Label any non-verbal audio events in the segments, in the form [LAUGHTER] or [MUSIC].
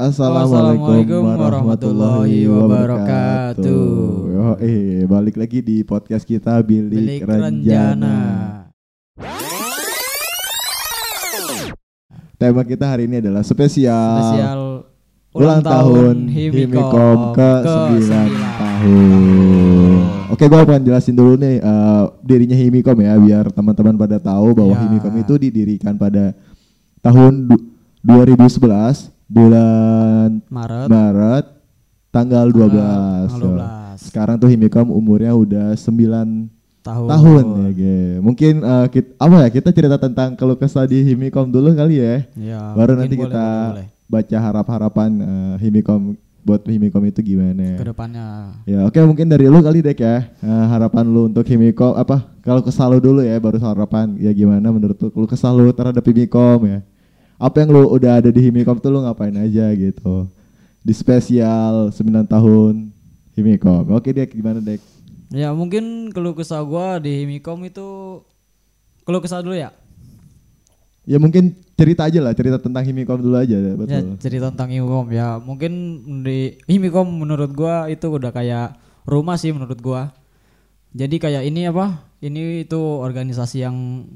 Assalamualaikum warahmatullahi wabarakatuh. Yo, eh, balik lagi di podcast kita Bilik, Bilik Renjana. Tema kita hari ini adalah spesial, Spesial ulang tahun Himikom ke 9 tahun. Oke, gua akan jelasin dulu nih eh, dirinya Himikom ya, biar teman-teman pada tahu bahwa Ya. Himikom itu didirikan pada tahun du- 2011 bulan Maret Maret tanggal 12. tanggal So, 12 Sekarang tuh Himikom umurnya udah 9 tahun. tahun ya, Ge. Mungkin eh, kit- apa ya kita cerita tentang keluh kesah di Himikom dulu kali ya. Ya, Baru nanti boleh, kita boleh, baca harap-harapan eh, Himikom buat Himikom itu gimana. Ke depannya. Ya oke mungkin dari lu kali Dek ya Eh, harapan lu untuk Himikom apa kalau kesal lu dulu ya baru harapan ya gimana menurut lu lu kesal lu terhadap Himikom ya apa yang lu udah ada di Himikom tuh lu ngapain aja gitu di spesial 9 tahun Himikom oke Dek gimana Dek Ya mungkin keluh kesah gua di Himikom itu keluh kesah dulu ya. ya mungkin cerita aja lah cerita tentang Himikom dulu aja Ya betul cerita tentang Himikom ya. Mungkin di Himikom menurut gua itu udah kayak rumah sih menurut gua. Jadi kayak ini apa? Ini itu organisasi yang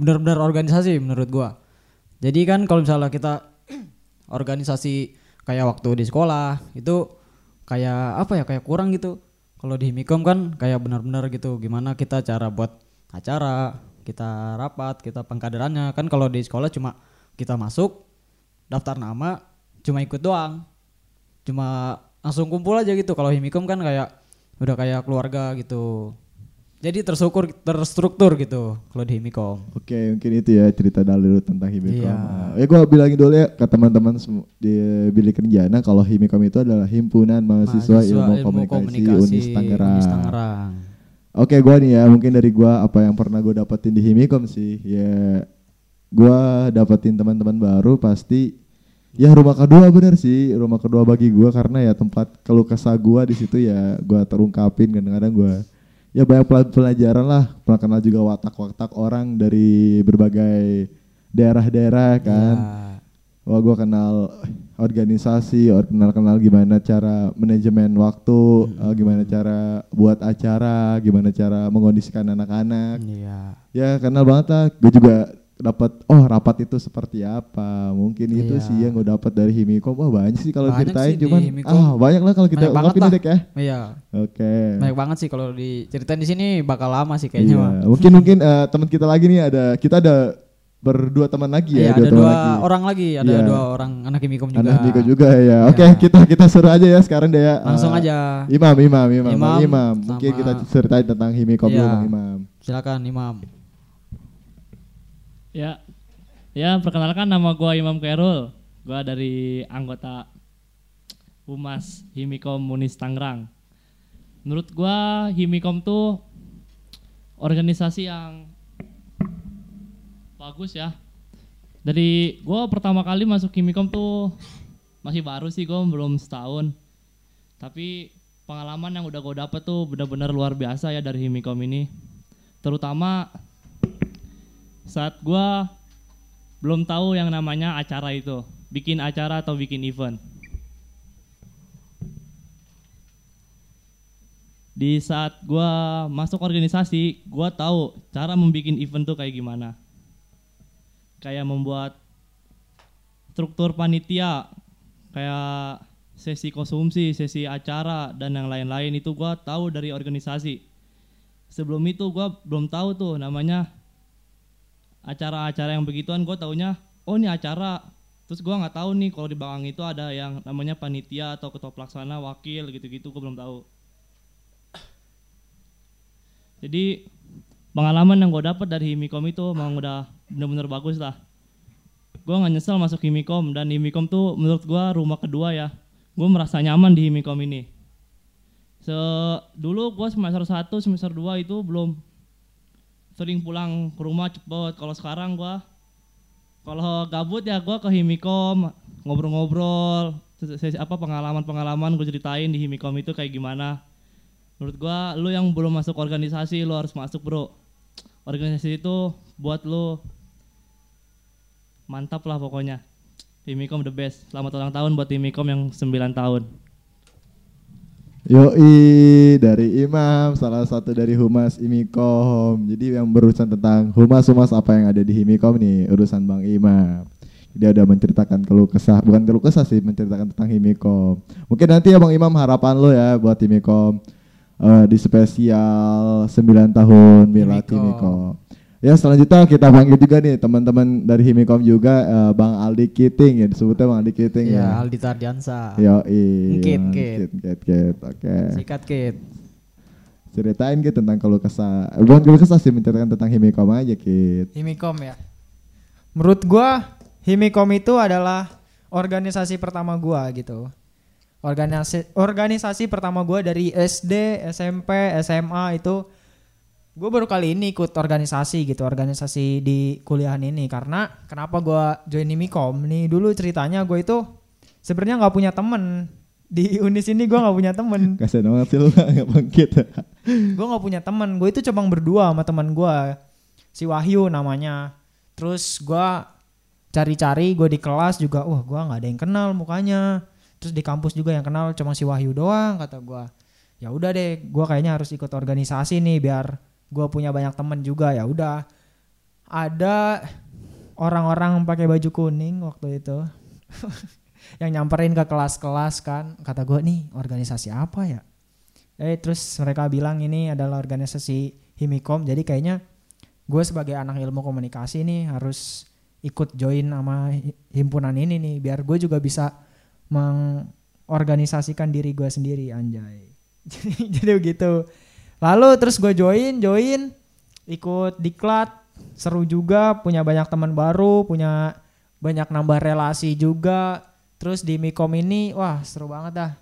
benar-benar organisasi menurut gua. Jadi kan kalau misalnya kita [CLEARS THROAT] organisasi kayak waktu di sekolah itu kayak apa ya kayak kurang gitu. Kalau di Himikom kan kayak benar-benar gitu gimana kita cara buat acara, kita rapat, kita pengkaderannya. Kan kalau di sekolah cuma kita masuk daftar nama cuma ikut doang. Cuma langsung kumpul aja gitu. Kalau Himikom kan kayak udah kayak keluarga gitu. Jadi tersyukur terstruktur gitu kalau di Himikom. Oke, mungkin itu ya cerita dulu tentang Himikom. Iya. Nah, ya gua bilangin dulu ya ke teman-teman di Bilik Renjana kalau Himikom itu adalah himpunan mahasiswa, ilmu, komunikasi, Unis Tangerang. Unis Tangerang. Oke, gua nih ya, mungkin dari gua apa yang pernah gua dapetin di Himikom sih, ya gua dapetin teman-teman baru pasti ya rumah kedua bener sih, rumah kedua bagi gua karena ya tempat keluh kesah gua di situ ya gua terungkapin kadang-kadang gua ya banyak pel- pelajaran lah, pernah kenal juga watak-watak orang dari berbagai daerah-daerah kan. Ya. Wah gue kenal organisasi, or- kenal-kenal gimana cara manajemen waktu, eh, gimana cara buat acara, gimana cara mengondisikan anak-anak. Iya. Ya kenal banget lah. Gue juga dapat oh rapat itu seperti apa. Mungkin itu Iya. sih yang gue dapat dari Himikom. Wah banyak sih kalau ceritain sih cuman ah banyak lah kalau kita Banyak banget lah. Dek, ya. Iya. Oke. Banyak banget sih kalau diceritain di sini bakal lama sih kayaknya. Iya. mah. Mungkin mungkin eh, teman kita lagi nih ada kita ada berdua teman lagi ya. Iya, ada teman dua lagi. orang lagi, ada Iya. dua orang anak Himikom juga. Anak Niko juga ya. Iya. Oke, kita kita suruh aja ya sekarang deh ya. Langsung Eh, aja. Imam, Imam, Imam, Imam Imam. Mungkin kita ceritain tentang Himikom dulu Iya. Imam. Silakan Imam. Ya, ya perkenalkan nama gua Imam Kairul. Gua dari anggota Humas Himikom Unis Tangerang. Menurut gua Himikom tuh organisasi yang bagus ya. Dari gua pertama kali masuk Himikom tuh masih baru sih gua belum setahun. Tapi pengalaman yang udah gue dapet tuh benar-benar luar biasa ya dari Himikom ini. Terutama saat gua belum tahu yang namanya acara itu, bikin acara atau bikin event. Di saat gua masuk organisasi, gua tahu cara membuat event tuh kayak gimana. Kayak membuat struktur panitia, kayak sesi konsumsi, sesi acara dan yang lain-lain itu gua tahu dari organisasi. Sebelum itu gua belum tahu tuh namanya acara-acara yang begituan gue taunya oh ini acara. Terus gue nggak tahu nih kalau di belakang itu ada yang namanya panitia atau ketua pelaksana wakil gitu-gitu gue belum tahu. Jadi pengalaman yang gue dapat dari Himikom itu memang udah bener-bener bagus lah. Gue nggak nyesel masuk Himikom dan Himikom tuh menurut gue rumah kedua ya. Gue merasa nyaman di Himikom ini. Se dulu gue semester 1 semester 2 itu belum sering pulang ke rumah cepet. Kalau sekarang gua kalau gabut ya gua ke Himikom ngobrol-ngobrol apa pengalaman-pengalaman gue ceritain di Himikom itu kayak gimana. Menurut gua lu yang belum masuk organisasi lu harus masuk, Bro. Organisasi itu buat lu mantap lah pokoknya. Himikom the best. Selamat ulang tahun buat Himikom yang 9 tahun. Yoi dari Imam salah satu dari Humas Imikom. Jadi yang berurusan tentang humas-humas apa yang ada di Himikom nih urusan Bang Imam. Dia udah menceritakan keluh kesah, bukan keluh kesah sih, menceritakan tentang Himikom. Mungkin nanti ya Bang Imam harapan lo ya buat Himikom eh, di spesial 9 tahun Milad Himikom. Himikom. Ya selanjutnya kita panggil juga nih teman-teman dari Himikom juga eh, Bang Aldi Kiting ya disebutnya Bang Aldi Kiting Ya, ya. Aldi Tardiansa. Yo, Ngkit, ngkit. Kit, kit, Oke. Sikat Kit. Ceritain gitu tentang keluh kesah. Eh, Bukan keluh kesah sih, menceritakan tentang Himikom aja, Kit. Himikom ya. Menurut gua Himikom itu adalah organisasi pertama gua gitu. Organisasi organisasi pertama gua dari SD, SMP, SMA itu gue baru kali ini ikut organisasi gitu, organisasi di kuliahan ini. Karena kenapa gua join Himikom nih dulu ceritanya gue itu sebenarnya nggak punya temen. Di unis ini gua nggak punya temen. [LAUGHS] Kasian banget sih lu [LAUGHS] nggak bangkit. gue nggak punya teman gue itu cuma berdua sama teman gue si Wahyu namanya. Terus gue cari-cari gue di kelas juga wah gue nggak ada yang kenal mukanya. Terus di kampus juga yang kenal cuma si Wahyu doang kata gue ya udah deh gue kayaknya harus ikut organisasi nih biar gue punya banyak teman juga ya udah ada orang-orang pakai baju kuning waktu itu [LAUGHS] yang nyamperin ke kelas-kelas kan kata gue nih organisasi apa ya Eh terus mereka bilang ini adalah organisasi Himikom. Jadi kayaknya gue sebagai anak ilmu komunikasi nih harus ikut join sama hi- himpunan ini nih biar gue juga bisa mengorganisasikan diri gue sendiri anjay. jadi [LAUGHS] jadi begitu. Lalu terus gue join join ikut diklat seru juga punya banyak teman baru punya banyak nambah relasi juga. Terus di Mikom ini wah seru banget dah.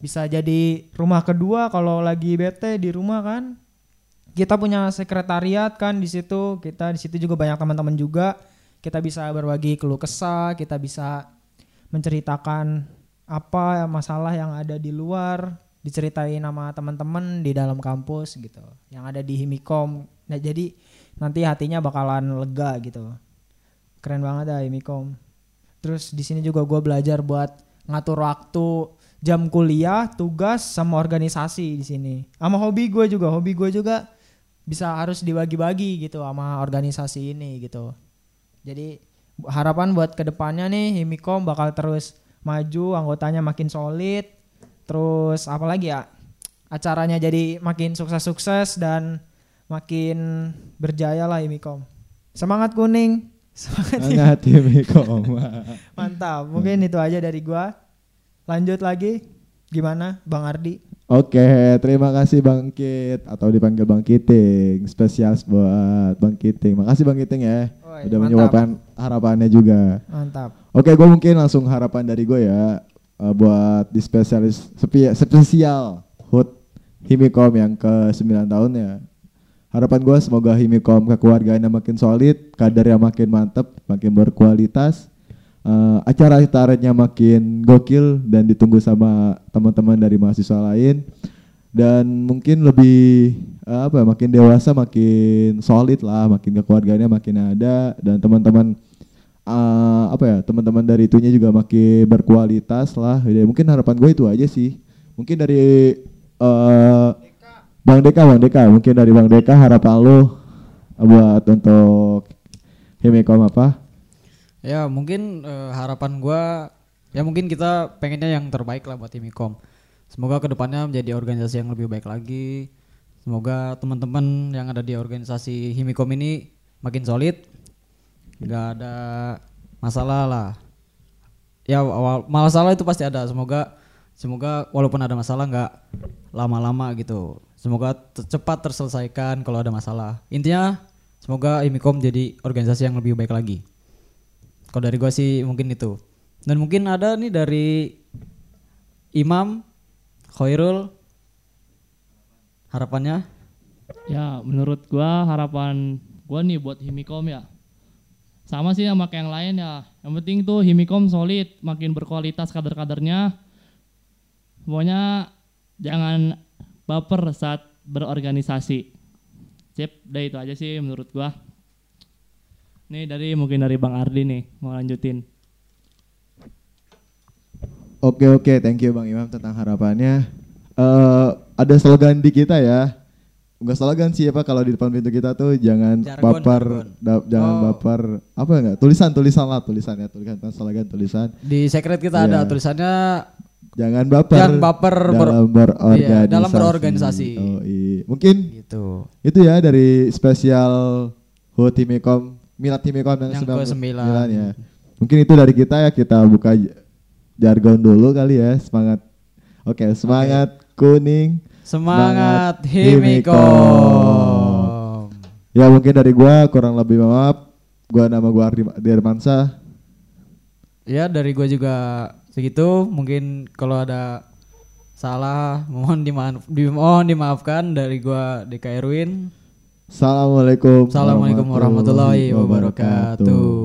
Bisa jadi rumah kedua kalau lagi bete di rumah kan. Kita punya sekretariat kan di situ kita di situ juga banyak teman-teman juga. Kita bisa berbagi keluh kesah kita bisa menceritakan apa masalah yang ada di luar diceritain sama teman-teman di dalam kampus gitu. Yang ada di Himikom nah jadi nanti hatinya bakalan lega gitu. Keren banget dah Himikom terus di sini juga gue belajar buat ngatur waktu jam kuliah, tugas sama organisasi di sini. Sama hobi gue juga, hobi gue juga bisa harus dibagi-bagi gitu sama organisasi ini gitu. Jadi harapan buat ke depannya nih Himikom bakal terus maju, anggotanya makin solid, terus apalagi ya acaranya jadi makin sukses-sukses dan makin berjaya lah Himikom. Semangat kuning, [LAUGHS] semangat Sangat Himikom. [LAUGHS] mantap. Mungkin itu aja dari gua. Lanjut lagi, gimana Bang Ardi? Oke, terima kasih Bang Kit atau dipanggil Bang Kiting. Spesial buat Bang Kiting. Makasih Bang Kiting ya. Woi, Udah menyuapkan harapannya juga. Mantap. Oke, gue mungkin langsung harapan dari gue ya eh, buat di spesialis spesial HUT Himikom yang ke 9 tahun ya. Harapan gue semoga Himikom kekeluargaannya makin solid, kadernya makin mantep, makin berkualitas, eh, acara-acaranya makin gokil dan ditunggu sama teman-teman dari mahasiswa lain. Dan mungkin lebih eh, apa ya, makin dewasa makin solid lah makin kekeluargaannya makin ada. Dan teman-teman eh, apa ya teman-teman dari itunya juga makin berkualitas lah. Ya, mungkin harapan gue itu aja sih. Mungkin dari eh, Bang Deka Bang Deka. Mungkin dari Bang Deka harapan lo buat untuk Himikom apa? Ya mungkin eh, harapan gua ya mungkin kita pengennya yang terbaik lah buat Himikom. Semoga ke depannya menjadi organisasi yang lebih baik lagi. Semoga teman-teman yang ada di organisasi Himikom ini makin solid, nggak ada masalah lah. Ya awal masalah itu pasti ada. Semoga semoga walaupun ada masalah nggak lama-lama gitu. Semoga cepat terselesaikan kalau ada masalah. Intinya semoga Himikom jadi organisasi yang lebih baik lagi. Kalau dari gua sih mungkin itu. Dan mungkin ada nih dari Imam Khairul harapannya Ya, menurut gua harapan gua nih buat Himikom ya. Sama sih sama kayak yang lain ya. Yang penting tuh Himikom solid, makin berkualitas kader-kadernya. Pokoknya jangan baper saat berorganisasi. Sip, udah itu aja sih menurut gua. Nih dari mungkin dari Bang Ardi nih mau lanjutin. Oke oke, thank you Bang Imam tentang harapannya. Eh ada slogan di kita ya. Enggak slogan sih apa kalau di depan pintu kita tuh jangan Jargon, baper, jargon. da- jangan Oh. baper apa enggak? Tulisan tulisan lah tulisannya tulisan slogan tulisan. Di secret kita Iya. ada tulisannya Jangan baper. Jangan baper ber- dalam berorganisasi. Iya, dalam berorganisasi. Oh, iya. Mungkin gitu. itu ya dari spesial HUT Himikom Milad Himikom yang, Yang ke-9 ke-9. ya. Mungkin itu dari kita ya kita buka jargon dulu kali ya. Semangat. Oke, semangat kuning. Semangat. Himikom. Ya mungkin dari gua kurang lebih maaf. Gua nama gua Ardi Dirmansa. Ya dari gue juga segitu. Mungkin kalau ada salah mohon dimaaf, dimohon dimaafkan dari gua DK Erwin. Assalamualaikum Assalamualaikum warahmatullahi wabarakatuh.